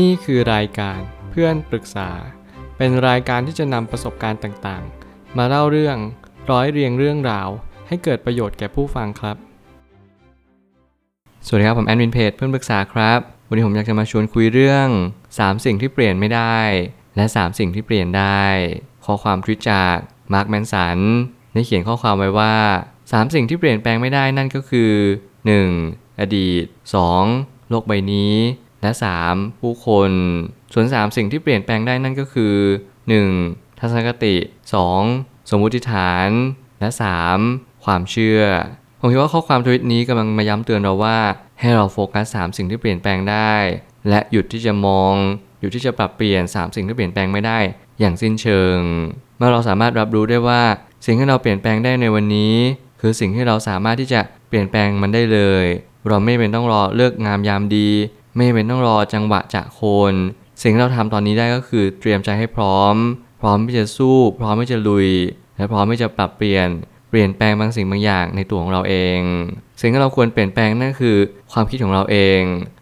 นี่คือรายการเพื่อนปรึกษา เป็นรายการที่จะนำประสบการณ์ต่างๆ มาเล่าเรื่องร้อยเรียงเรื่องราว ให้เกิดประโยชน์แก่ผู้ฟังครับ สวัสดีครับ ผมแอดมินเพจเพื่อนปรึกษาครับ วันนี้ผมอยากจะมาชวนคุยเรื่อง 3 สิ่งที่เปลี่ยนไม่ได้ และ 3 สิ่งที่เปลี่ยนได้ ข้อความทวิตจากมาร์คแมนสันได้เขียนข้อความไว้ว่า 3 สิ่งที่เปลี่ยนแปลงไม่ได้นั่นก็คือ 1. อดีต 2. โลกใบนี้ และ 3. ผู้คน ส่วน 3 สิ่งที่เปลี่ยนแปลงได้นั่นก็คือ 1. ทัศนคติ 2. สมมุติฐาน และ 3. ความเชื่อ ผมคิดว่าข้อความทวิตนี้กำลังมาย้ำเตือนเราว่า ให้เราโฟกัส 3 สิ่งที่เปลี่ยนแปลงได้ และหยุดที่จะมอง หยุดที่จะปรับเปลี่ยน 3 สิ่งที่เปลี่ยนแปลงไม่ได้ อย่างสิ้นเชิง เมื่อเราสามารถรับรู้ได้ว่า สิ่งที่เราเปลี่ยนแปลงได้ในวันนี้ คือสิ่งที่เราสามารถที่จะเปลี่ยนแปลงมันได้เลย เราไม่เป็นต้องรอเลิกงามยามดี ไม่เป็นต้องรอจังหวะจะโคน สิ่งที่เราทำตอนนี้ได้ก็คือเตรียมใจให้พร้อม พร้อมที่จะสู้ พร้อมที่จะลุย และพร้อมที่จะปรับเปลี่ยน เปลี่ยนแปลงบางสิ่งบางอย่างในตัวของเราเอง สิ่งที่เราควรเปลี่ยนแปลงนั่นคือความคิดของเราเอง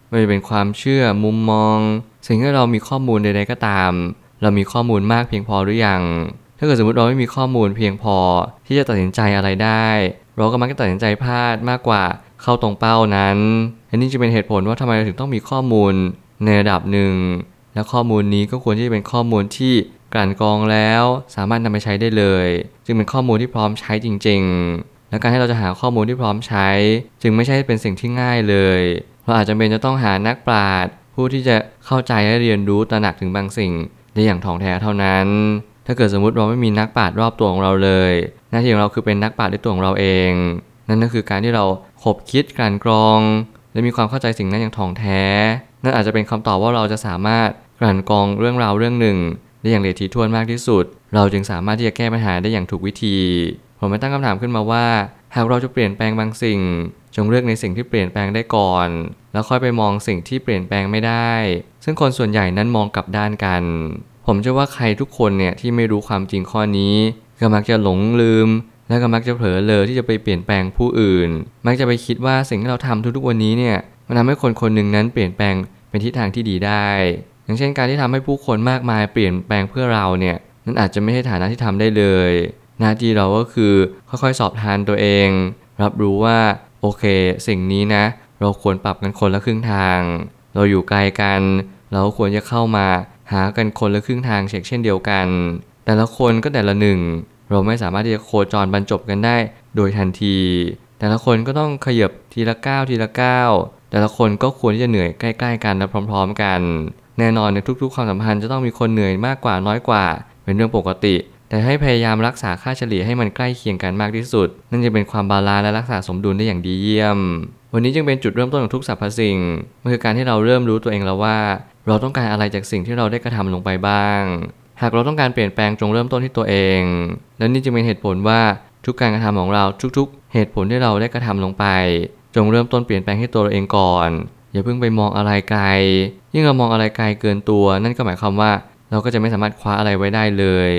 ไม่ว่าจะเป็นความเชื่อมุมมอง สิ่งที่เรามีข้อมูลใดๆก็ตาม เรามีข้อมูลมากเพียงพอหรือยัง ถ้าเกิดสมมติเราไม่มีข้อมูลเพียงพอที่จะตัดสินใจอะไรได้ เราก็มักจะตัดสินใจพลาดมากกว่า เข้าตรงเป้านั้นอันนี้จะเป็นเหตุผลว่าทำไมเราถึงต้องมีข้อมูลในระดับหนึ่ง และข้อมูลนี้ก็ควรที่จะเป็นข้อมูลที่กลั่นกรองแล้วสามารถนำไปใช้ได้เลย จึงเป็นข้อมูลที่พร้อมใช้จริง ๆ และการที่เราจะหาข้อมูลที่พร้อมใช้ จึงไม่ใช่เป็นสิ่งที่ง่ายเลย เราอาจจะเป็นจะต้องหานักปราชญ์ผู้ที่จะเข้าใจและเรียนรู้ตระหนักถึงบางสิ่งได้อย่างถ่องแท้เท่านั้น ถ้าเกิดสมมุติเราไม่มีนักปราชญ์รอบตัวของเราเลย หน้าที่ของเราคือเป็นนักปราชญ์ด้วยตัวของเราเอง นั่นก็คือการที่เราขบคิดกลั่นกรองและมีความเข้าใจสิ่งนั้นอย่างถ่องแท้ นั่นอาจจะเป็นคำตอบว่าเราจะสามารถกลั่นกรองเรื่องราวเรื่องหนึ่งได้อย่างละเอียดถี่ถ้วนมากที่สุด เราจึงสามารถที่จะแก้ปัญหาได้อย่างถูกวิธี ผมไม่ตั้งคำถามขึ้นมาว่า หากเราจะเปลี่ยนแปลงบางสิ่ง จงเลือกในสิ่งที่เปลี่ยนแปลงได้ก่อน แล้วค่อยไปมองสิ่งที่เปลี่ยนแปลงไม่ได้ ซึ่งคนส่วนใหญ่นั้นมองกลับด้านกัน ผมเชื่อว่าใครทุกคนเนี่ยที่ไม่รู้ความจริงข้อนี้ก็มักจะหลงลืม และก็มักจะเผลอเลยที่จะไปเปลี่ยนแปลงผู้อื่น มักจะไปคิดว่าสิ่งที่เราทำทุกๆวันนี้เนี่ยมันทำให้คนคนหนึ่งนั้นเปลี่ยนแปลงเป็นทิศทางที่ดีได้ อย่างเช่นการที่ทำให้ผู้คนมากมายเปลี่ยนแปลงเพื่อเราเนี่ยนั่นอาจจะไม่ใช่ฐานะที่ทำได้เลย หน้าที่เราก็คือค่อยๆสอบทานตัวเอง รับรู้ว่าโอเค สิ่งนี้นะ เราควรปรับกันคนละครึ่งทาง เราอยู่ไกลกัน เราควรจะเข้ามาหากันคนละครึ่งทางเช่นเดียวกัน แต่ละคนก็แต่ละหนึ่ง เราไม่สามารถที่จะโคจรบรรจบกันได้ โดยทันที แต่ละคนก็ต้องขยับทีละก้าวทีละก้าวแต่ละคนก็ควรที่จะเหนื่อยใกล้ ๆ กันและพร้อม ๆ กัน แน่นอนในทุก ๆ ความสัมพันธ์จะต้องมีคนเหนื่อยมากกว่าน้อยกว่า เป็นเรื่องปกติ แต่ให้พยายามรักษาค่าเฉลี่ยให้มันใกล้เคียงกันมากที่สุด นั่นจะเป็นความ balance และรักษาสมดุลได้อย่างดีเยี่ยม วันนี้จึงเป็นจุดเริ่มต้นของทุกสรรพสิ่งมันคือการที่เราเริ่มรู้ตัวเองแล้วว่า เราต้องการอะไรจากสิ่งที่เราได้กระทำลงไปบ้าง หากเราต้องการเปลี่ยนแปลงจงเริ่มต้นที่ตัวเอง และนี่จึงเป็นเหตุผลว่าทุกการกระทำของเราทุกๆ เหตุผลที่เราได้กระทำลงไป จงเริ่มต้นเปลี่ยนแปลงให้ตัวเราเองก่อน อย่าเพิ่งไปมองอะไรไกล ยิ่งเรามองอะไรไกลเกินตัว นั่นก็หมายความว่าเราก็จะไม่สามารถคว้าอะไรไว้ได้เลย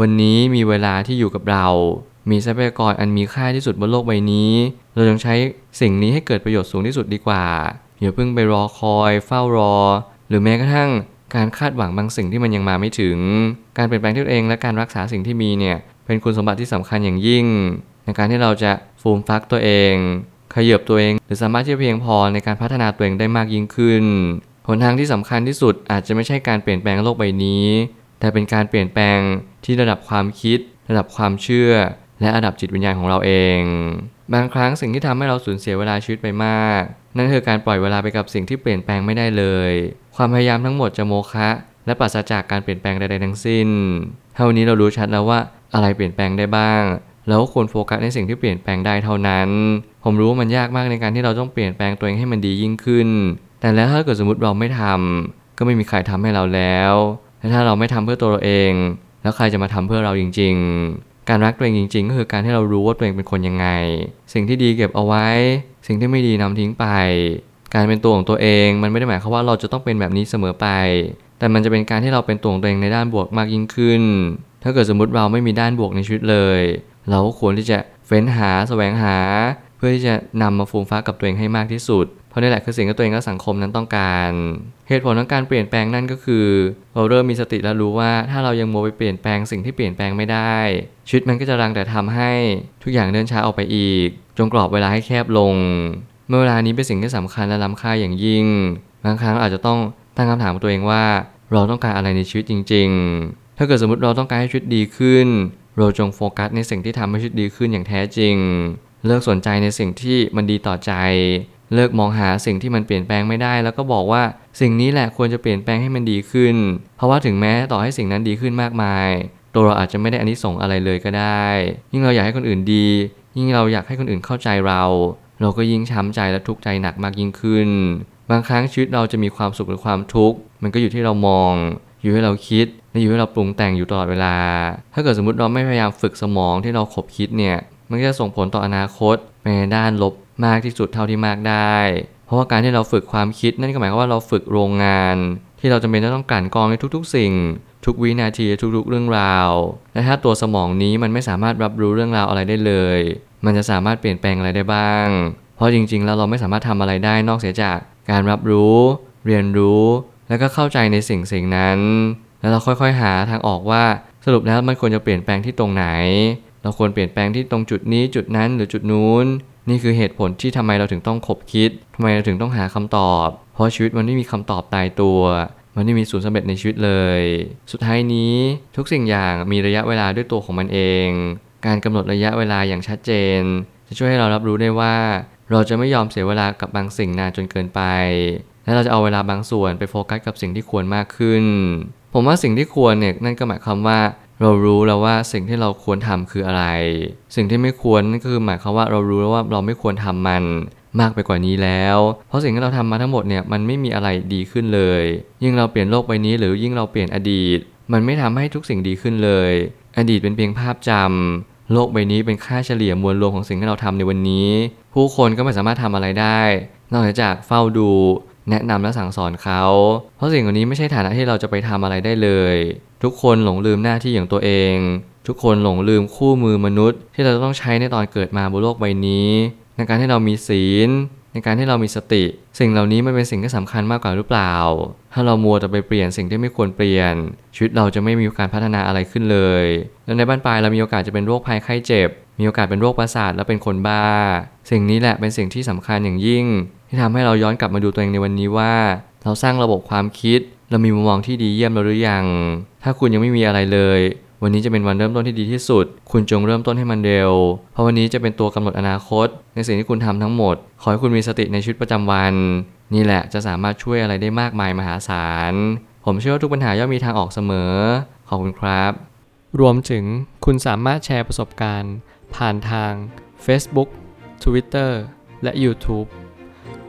วันนี้มีเวลาที่อยู่กับเรา มีทรัพยากรอันมีค่าที่สุดบนโลกใบนี้ เราจงใช้สิ่งนี้ให้เกิดประโยชน์สูงที่สุดดีกว่าอย่าเพิ่งไปรอคอย เฝ้ารอ หรือแม้กระทั่ง การคาดหวังบางสิ่งที่มันยังมาไม่ถึง การเปลี่ยนแปลงตัวเองและการรักษาสิ่งที่มีเนี่ยเป็นคุณสมบัติที่สำคัญอย่างยิ่ง ในการที่เราจะฟูมฟักตัวเอง ขยับตัวเอง หรือสามารถที่จะเพียงพอในการพัฒนาตัวเองได้มากยิ่งขึ้นหนทางที่สำคัญที่สุดอาจจะไม่ใช่การเปลี่ยนแปลงโลกใบนี้ แต่เป็นการเปลี่ยนแปลงที่ระดับความคิด ระดับความเชื่อ และระดับจิตวิญญาณของเราเอง บางครั้งสิ่งที่ทำให้เราสูญเสียเวลาชีวิตไปมาก นั่นคือการปล่อยเวลาไปกับสิ่งที่เปลี่ยนแปลงไม่ได้เลย ความพยายามทั้งหมดจะโมฆะและปราศจากการเปลี่ยนแปลงใดๆทั้งสิ้น เท่านี้เรารู้ชัดแล้วว่าอะไรเปลี่ยนแปลงได้บ้าง แล้วควรโฟกัสในสิ่งที่เปลี่ยนแปลงได้เท่านั้น ผมรู้ว่ามันยากมากในการที่เราต้องเปลี่ยนแปลงตัวเองให้มันดียิ่งขึ้น แต่แล้วถ้าเกิดสมมติเราไม่ทำก็ไม่มีใครทำให้เราแล้วและถ้าเราไม่ทำเพื่อตัวเราเอง แล้วใครจะมาทำเพื่อเราจริง ๆ การรักตัวเองจริง ๆ ก็คือการที่เรารู้ว่าตัวเองเป็นคนยังไง สิ่งที่ดีเก็บเอาไว้ สิ่งที่ไม่ดีนำทิ้งไป การเป็นตัวของตัวเอง มันไม่ได้หมายความว่าเราจะต้องเป็นแบบนี้เสมอไป แต่มันจะเป็นการที่เราเป็นตัวของตัวเองในด้านบวกมากยิ่งขึ้น ถ้าเกิดสมมติเราไม่มีด้านบวกในชีวิตเลย เราก็ควรที่จะเฟ้นหาแสวงหา เพื่อที่จะนำมาฟูมฟ้ากับตัวเองให้มากที่สุด เพราะนี่แหละคือสิ่งที่ตัวเองและสังคมนั้นต้องการ เหตุผลของการเปลี่ยนแปลงนั่นก็คือ เราเริ่มมีสติและรู้ว่าถ้าเรายังโมไปเปลี่ยนแปลงสิ่งที่เปลี่ยนแปลงไม่ได้ ชีวิตมันก็จะรังแต่ทำให้ทุกอย่างเดินช้าออกไปอีก จงกรอบเวลาให้แคบลง เมื่อเวลานี้เป็นสิ่งที่สำคัญและล้ำค่าอย่างยิ่ง บางครั้งอาจจะต้องตั้งคำถามกับตัวเองว่า เราต้องการอะไรในชีวิตจริง ๆ ถ้าเกิดสมมติเราต้องการให้ชีวิตดีขึ้น เราจงโฟกัสในสิ่งที่ทำให้ชีวิตดีขึ้นอย่างแท้จริง เลิกสนใจในสิ่งที่มันดีต่อใจ เลิกมองหาสิ่งที่มันเปลี่ยนแปลงไม่ได้ แล้วก็บอกว่าสิ่งนี้แหละควรจะเปลี่ยนแปลงให้มันดีขึ้น เพราะว่าถึงแม้ต่อให้สิ่งนั้นดีขึ้นมากมาย ตัวเราอาจจะไม่ได้อานิสงส์อะไรเลยก็ได้ ยิ่งเราอยากให้คนอื่นดี ยิ่งเราอยากให้คนอื่นเข้าใจเรา เราก็ยิ่งช้ำใจและทุกข์ใจหนักมากยิ่งขึ้น บางครั้งชีวิตเราจะมีความสุขหรือความทุกข์มันก็อยู่ที่เรามอง อยู่ให้เราคิดและอยู่ให้เราปรุงแต่งอยู่ตลอดเวลา ถ้าเกิดสมมติเราไม่พยายามฝึกสมองที่เราขบคิดเนี่ยมันก็จะส่งผลต่ออนาคตไปในด้านลบ มากที่สุดเท่าที่มากได้ เพราะว่าการที่เราฝึกความคิดนั่นก็หมายความว่าเราฝึกโรงงาน ที่เราจำเป็นจะต้องกลั่นกรองในทุกๆ สิ่ง ทุกวินาทีทุกๆ เรื่องราว และถ้าตัวสมองนี้มันไม่สามารถรับรู้เรื่องราวอะไรได้เลย มันจะสามารถเปลี่ยนแปลงอะไรได้บ้าง เพราะจริงๆแล้วเราไม่สามารถทำอะไรได้นอกเสียจากการรับรู้ เรียนรู้ แล้วก็เข้าใจในสิ่งสิ่งนั้น แล้วเราค่อยๆหาทางออกว่าสรุปแล้วมันควรจะเปลี่ยนแปลงที่ตรงไหน เราควรเปลี่ยนแปลงที่ตรงจุดนี้จุดนั้นหรือจุดนู้น นี่คือเหตุผลที่ทำไมเราถึงต้องคบคิดทำไมเราถึงต้องหาคำตอบ เพราะชีวิตมันไม่มีคำตอบตายตัว มันไม่มีศูนย์สำเร็จในชีวิตเลย สุดท้ายนี้ทุกสิ่งอย่างมีระยะเวลาด้วยตัวของมันเอง การกำหนดระยะเวลาอย่างชัดเจน จะช่วยให้เรารับรู้ได้ว่า เราจะไม่ยอมเสียเวลากับบางสิ่งนานจนเกินไป และเราจะเอาเวลาบางส่วนไปโฟกัสกับสิ่งที่ควรมากขึ้น ผมว่าสิ่งที่ควรเนี่ยนั่นก็หมายความว่า เรารู้แล้วว่าสิ่งที่เราควรทำคืออะไร สิ่งที่ไม่ควรก็คือหมายความว่าเรารู้แล้วว่าเราไม่ควรทำมันมากไปกว่านี้แล้ว เพราะสิ่งที่เราทำมาทั้งหมดเนี่ยมันไม่มีอะไรดีขึ้นเลย ยิ่งเราเปลี่ยนโลกใบนี้หรือยิ่งเราเปลี่ยนอดีต มันไม่ทำให้ทุกสิ่งดีขึ้นเลย อดีตเป็นเพียงภาพจำโลกใบนี้เป็นค่าเฉลี่ยมวลรวมของสิ่งที่เราทำในวันนี้ ผู้คนก็ไม่สามารถทำอะไรได้ นอกจากเฝ้าดู แนะนำและสั่งสอนเขา เพราะสิ่งเหล่านี้ไม่ใช่ฐานะที่เราจะไปทำอะไรได้เลย ทุกคนหลงลืมหน้าที่อย่างตัวเอง ทุกคนหลงลืมคู่มือมนุษย์ ที่เราต้องใช้ในตอนเกิดมาบนโลกใบนี้ ในการที่เรามีศีล ในการที่เรามีสติ สิ่งเหล่านี้มันเป็นสิ่งที่สำคัญมากกว่าหรือเปล่า ถ้าเรามัวแต่ไปเปลี่ยนสิ่งที่ไม่ควรเปลี่ยน ชีวิตเราจะไม่มีการพัฒนาอะไรขึ้นเลย และในบ้านปลายเรามีโอกาสจะเป็นโรคภัยไข้เจ็บ มีโอกาสเป็นโรคประสาทและเป็นคนบ้า สิ่งนี้แหละเป็นสิ่งที่สำคัญอย่างยิ่ง ที่ทำให้เราย้อนกลับมาดูตัวเองในวันนี้ว่า เราสร้างระบบความคิด เรามีมุมมองที่ดีเยี่ยมแล้วหรือยัง ถ้าคุณยังไม่มีอะไรเลย วันนี้จะเป็นวันเริ่มต้นที่ดีที่สุด คุณจงเริ่มต้นให้มันเร็ว เพราะวันนี้จะเป็นตัวกำหนดอนาคต ในสิ่งที่คุณทำทั้งหมด ขอให้คุณมีสติในชีวิตประจำวัน นี่แหละจะสามารถช่วยอะไรได้มากมายมหาศาล ผมเชื่อว่าทุกปัญหาย่อมมีทางออกเสมอ ขอบคุณครับ รวมถึงคุณสามารถแชร์ประสบการณ์ ผ่านทาง Facebook Twitter และ YouTube